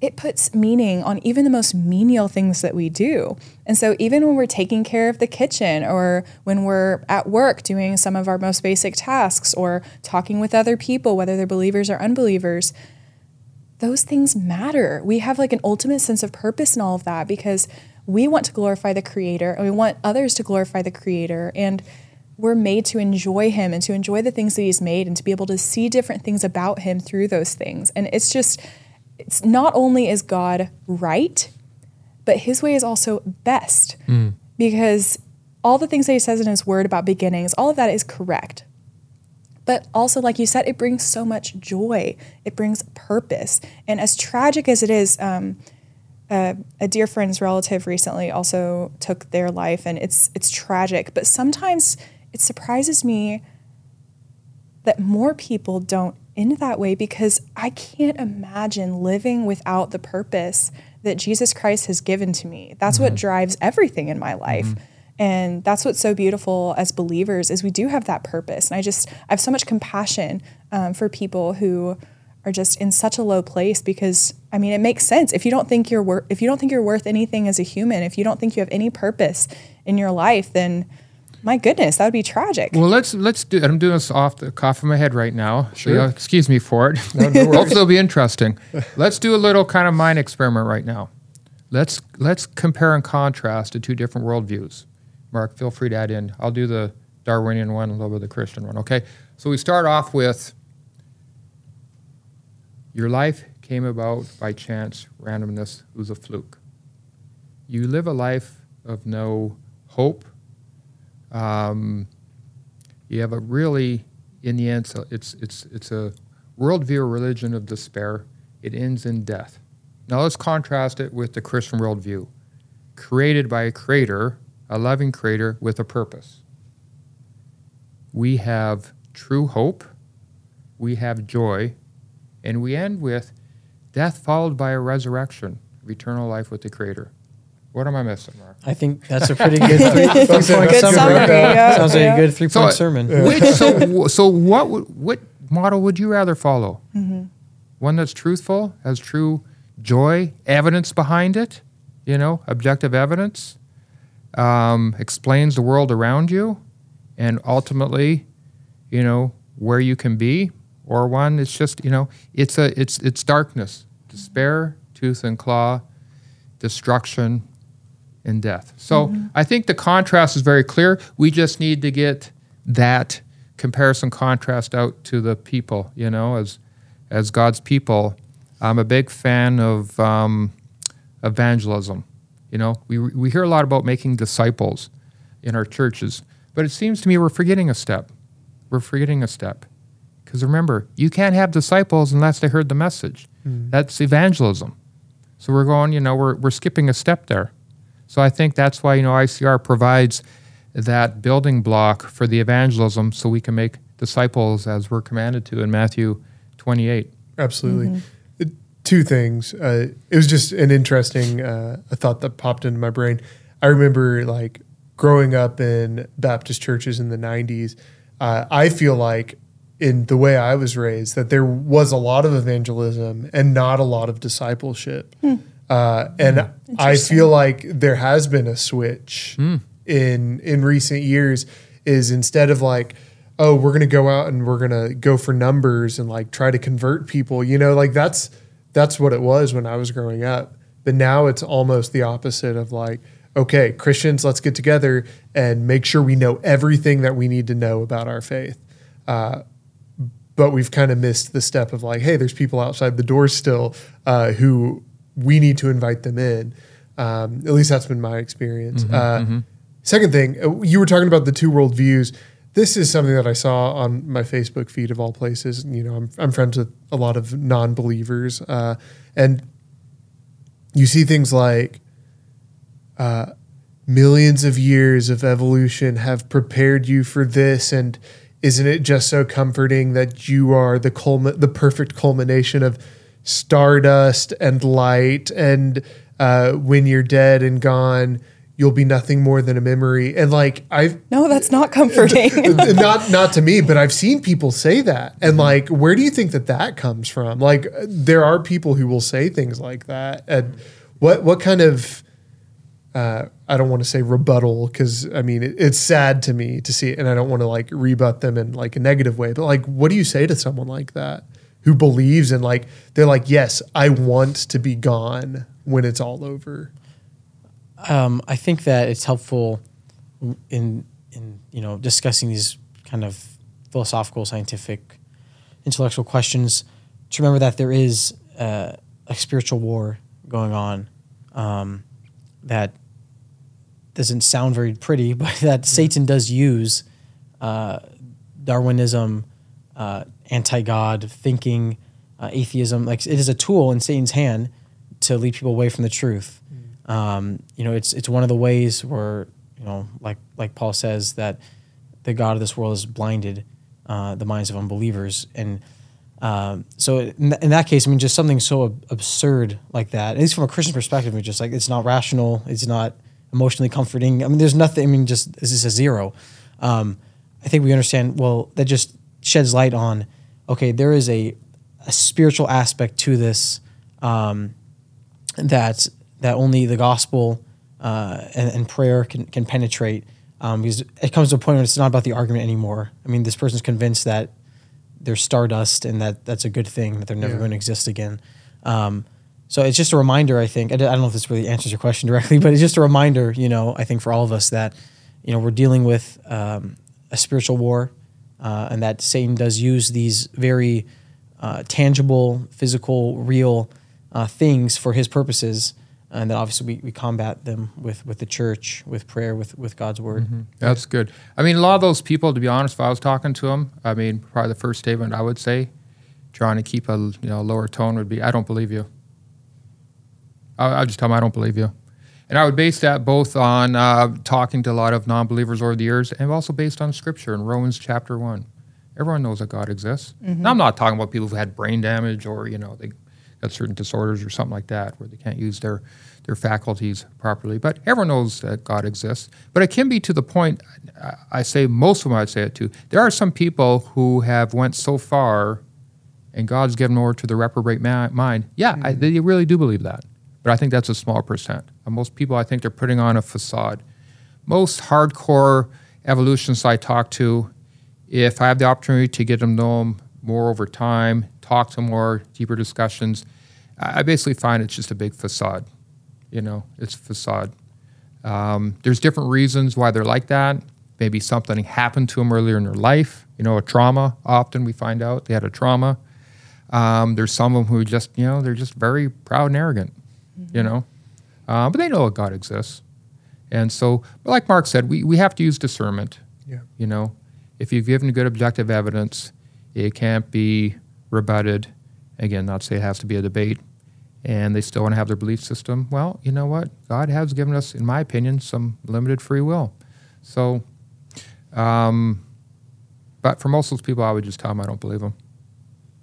it puts meaning on even the most menial things that we do. And so, even when we're taking care of the kitchen or when we're at work doing some of our most basic tasks or talking with other people, whether they're believers or unbelievers, those things matter. We have like an ultimate sense of purpose in all of that because we want to glorify the Creator and we want others to glorify the Creator. And we're made to enjoy Him and to enjoy the things that He's made and to be able to see different things about Him through those things. And it's just, it's not only is God right, but his way is also best mm. because all the things that he says in his word about beginnings, all of that is correct. But also, like you said, it brings so much joy. It brings purpose. And as tragic as it is, um, uh, a dear friend's relative recently also took their life, and it's it's tragic. But sometimes it surprises me that more people don't end that way because I can't imagine living without the purpose that Jesus Christ has given to me. That's mm-hmm. what drives everything in my life. Mm-hmm. And that's what's so beautiful as believers is we do have that purpose. And I just I have so much compassion um, for people who are just in such a low place because I mean it makes sense if you don't think you're wor- if you don't think you're worth anything as a human, if you don't think you have any purpose in your life, then my goodness, that would be tragic. Well, let's let's do. I'm doing this off the cuff of my head right now. Sure. So excuse me for it. No, no Hopefully, it'll be interesting. let's do a little kind of mind experiment right now. Let's let's compare and contrast the two different worldviews. Mark, feel free to add in. I'll do the Darwinian one, a little bit of the Christian one. Okay. So we start off with your life came about by chance, randomness, it was a fluke. You live a life of no hope um, you have a really, in the end, so it's, it's, it's a worldview religion of despair. It ends in death. Now let's contrast it with the Christian worldview, created by a creator, a loving creator with a purpose. We have true hope, we have joy, and we end with death followed by a resurrection of eternal life with the creator. What am I missing, Mark? I think that's a pretty good three, three point summary. summary yeah, Sounds yeah. like a good three point so, sermon. Yeah. Which, so, so what what model would you rather follow? Mm-hmm. One that's truthful, has true joy, evidence behind it, you know, objective evidence, um, explains the world around you, and ultimately, you know, where you can be, or one that's just, you know, it's a it's it's darkness, despair, tooth and claw, destruction, and death. So mm-hmm. I think the contrast is very clear. We just need to get that comparison contrast out to the people, you know, as as God's people. I'm a big fan of um, evangelism. You know, we we hear a lot about making disciples in our churches, but it seems to me we're forgetting a step. We're forgetting a step. Because remember, you can't have disciples unless they heard the message. Mm. That's evangelism. So we're going, you know, we're, we're skipping a step there. So I think that's why you know ICR provides that building block for the evangelism, so we can make disciples as we're commanded to in Matthew 28. Absolutely. Mm-hmm. Two things. Uh, it was just an interesting uh, a thought that popped into my brain. I remember like growing up in Baptist churches in the 90s. Uh, I feel like in the way I was raised that there was a lot of evangelism and not a lot of discipleship. Uh, and I feel like there has been a switch in in recent years. Is instead of like, oh, we're gonna go out and we're gonna go for numbers and like try to convert people. You know, like that's that's what it was when I was growing up. But now it's almost the opposite of like, okay, Christians, let's get together and make sure we know everything that we need to know about our faith. Uh, but we've kind of missed the step of like, hey, there's people outside the door still uh, who we need to invite them in. Um, at least that's been my experience. uh, Second thing, uh, you were talking about the two world views. This is something that I saw on my Facebook feed of all places. You know, I'm, I'm friends with a lot of non believers. Uh, and you see things like uh, millions of years of evolution have prepared you for this and isn't it just so comforting that you are the culmin- the perfect culmination of stardust and light and uh, when you're dead and gone you'll be nothing more than a memory and like i've No, that's not comforting. not not to me, but I've seen people say that, and like, where do you think that that comes from? Like, there are people who will say things like that, and what what kind of uh, I don't want to say rebuttal because I mean it, it's sad to me to see it, and I don't want to like rebut them in like a negative way. But like, what do you say to someone like that who believes in like they're like, yes, I want to be gone when it's all over. Um, I think that it's helpful in in you know discussing these kind of philosophical, scientific, intellectual questions to remember that there is uh, a spiritual war going on um, that doesn't sound very pretty, but that Satan does use uh, Darwinism, uh, anti-God thinking, uh, atheism. Like it is a tool in Satan's hand to lead people away from the truth. Um, you know, it's it's one of the ways where you know, like like Paul says that the God of this world has blinded uh, the minds of unbelievers, and um, so in, th- in that case, I mean, just something so ab- absurd like that, at least from a Christian perspective, it's just like it's not rational, it's not emotionally comforting. I mean, there's nothing. I mean, just this is a zero. Um, I think we understand. Well, that just sheds light on. Okay, there is a a spiritual aspect to this um, that that only the gospel uh, and, and prayer can, can penetrate. Um, because it comes to a point where it's not about the argument anymore. I mean, this person's convinced that they're stardust and that that's a good thing that they're never Yeah. going to exist again. Um, so it's just a reminder. I think I don't I don't know if this really answers your question directly, but it's just a reminder. You know, I think for all of us that you know we're dealing with um, a spiritual war, uh, and that Satan does use these very uh, tangible, physical, real uh, things for his purposes, and that obviously we, we combat them with with the church, with prayer, with with God's word. That's good. I mean, a lot of those people, to be honest, if I was talking to them, I mean, probably the first statement I would say, trying to keep a you know lower tone would be, "I don't believe you." I I would just tell them I don't believe you, and I would base that both on uh, talking to a lot of non-believers over the years, and also based on Scripture in Romans chapter one. Everyone knows that God exists. Now, I'm not talking about people who had brain damage or you know they got certain disorders or something like that where they can't use their their faculties properly. But everyone knows that God exists. But it can be to the point. I- say most of them. I'd say it too. There are some people who have went so far, and God's given over to the reprobate mind. Yeah, I, they really do believe that. But I think that's a small percent. Most people, I think, they're putting on a facade. Most hardcore evolutionists I talk to, if I have the opportunity to get them to know them more over time, talk to more deeper discussions, I basically find it's just a big facade. You know, it's a facade. Um, there's different reasons why they're like that. Maybe something happened to them earlier in their life. You know, a trauma. Often we find out they had a trauma. Um, there's some of them who just, you know, they're just very proud and arrogant. You know, uh, but they know that God exists. And so, but like Mark said, we, we have to use discernment. Yeah. You know, if you've given good objective evidence, it can't be rebutted. Again, not to say it has to be a debate, and they still want to have their belief system. Well, you know what? God has given us, in my opinion, some limited free will. So, um, but for most of those people, I would just tell them I don't believe them.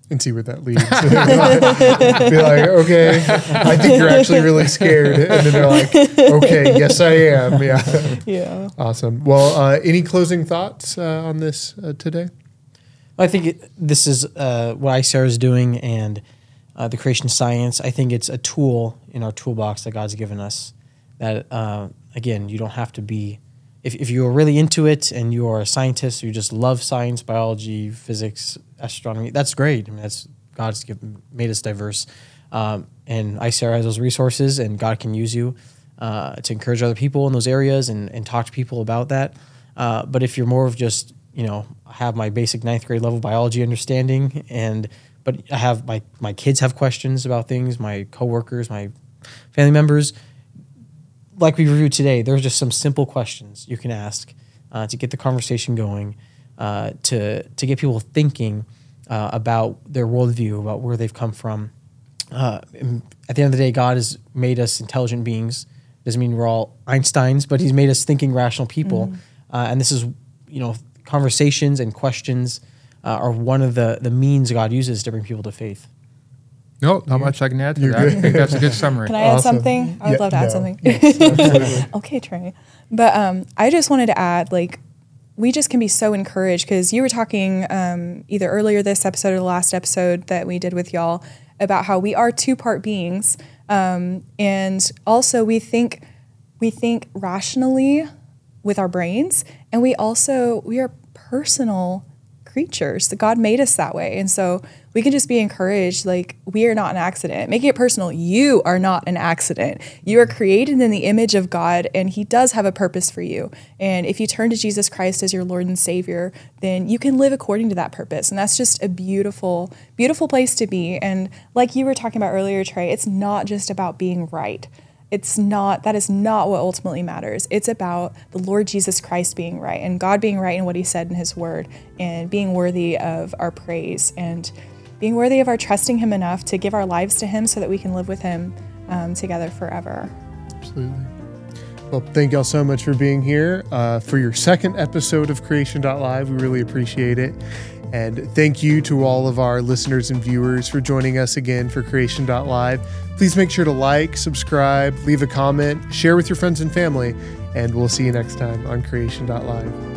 And see where that leads. Be like, okay, I think you're actually really scared, and then they're like, okay, yes, I am. Yeah, yeah. awesome. Well, uh, any closing thoughts uh, on this uh, today? I think it, this is uh, what ICR is doing and uh, the creation science. I think it's a tool in our toolbox that God's given us. That uh, again, you don't have to be. If, if you're really into it and you are a scientist, you just love science, biology, physics, astronomy. That's great. I mean, that's God's made us diverse, um, and ICR has those resources, and God can use you uh, to encourage other people in those areas and, and talk to people about that. Uh, but if you're more of just you know have my basic ninth grade level biology understanding and but I have my my kids have questions about things, my coworkers, my family members. Like we reviewed today, there's just some simple questions you can ask uh, to get the conversation going, uh, to to get people thinking uh, about their worldview, about where they've come from. Uh, at the end of the day, God has made us intelligent beings. Doesn't mean we're all Einsteins, but He's made us thinking, rational people. Mm. and this is, you know, conversations and questions uh, are one of the, the means God uses to bring people to faith. No, not much I can add to that. I think that's a good summary. Can I add awesome. something? I would yeah, love to add no. something. Yes, okay, Trey. But um, I just wanted to add, like, we just can be so encouraged because you were talking um, either earlier this episode or the last episode that we did with y'all about how we are two part beings, um, and also we think we think rationally with our brains, and we also we are personal creatures. That God made us that way. And so we can just be encouraged like, we are not an accident. Making it personal, you are not an accident. You are created in the image of God, and He does have a purpose for you. And if you turn to Jesus Christ as your Lord and Savior, then you can live according to that purpose. And that's just a beautiful, beautiful place to be. And like you were talking about earlier, Trey, it's not just about being right it's not that is not what ultimately matters it's about the lord jesus christ being right and god being right in what he said in his word and being worthy of our praise and being worthy of our trusting him enough to give our lives to him so that we can live with him um, together forever absolutely well thank y'all so much for being here uh, for your second episode of creation.live we really appreciate it and thank you to all of our listeners and viewers for joining us again for Creation.live. Please make sure to like, subscribe, leave a comment, share with your friends and family, and we'll see you next time on Creation.live.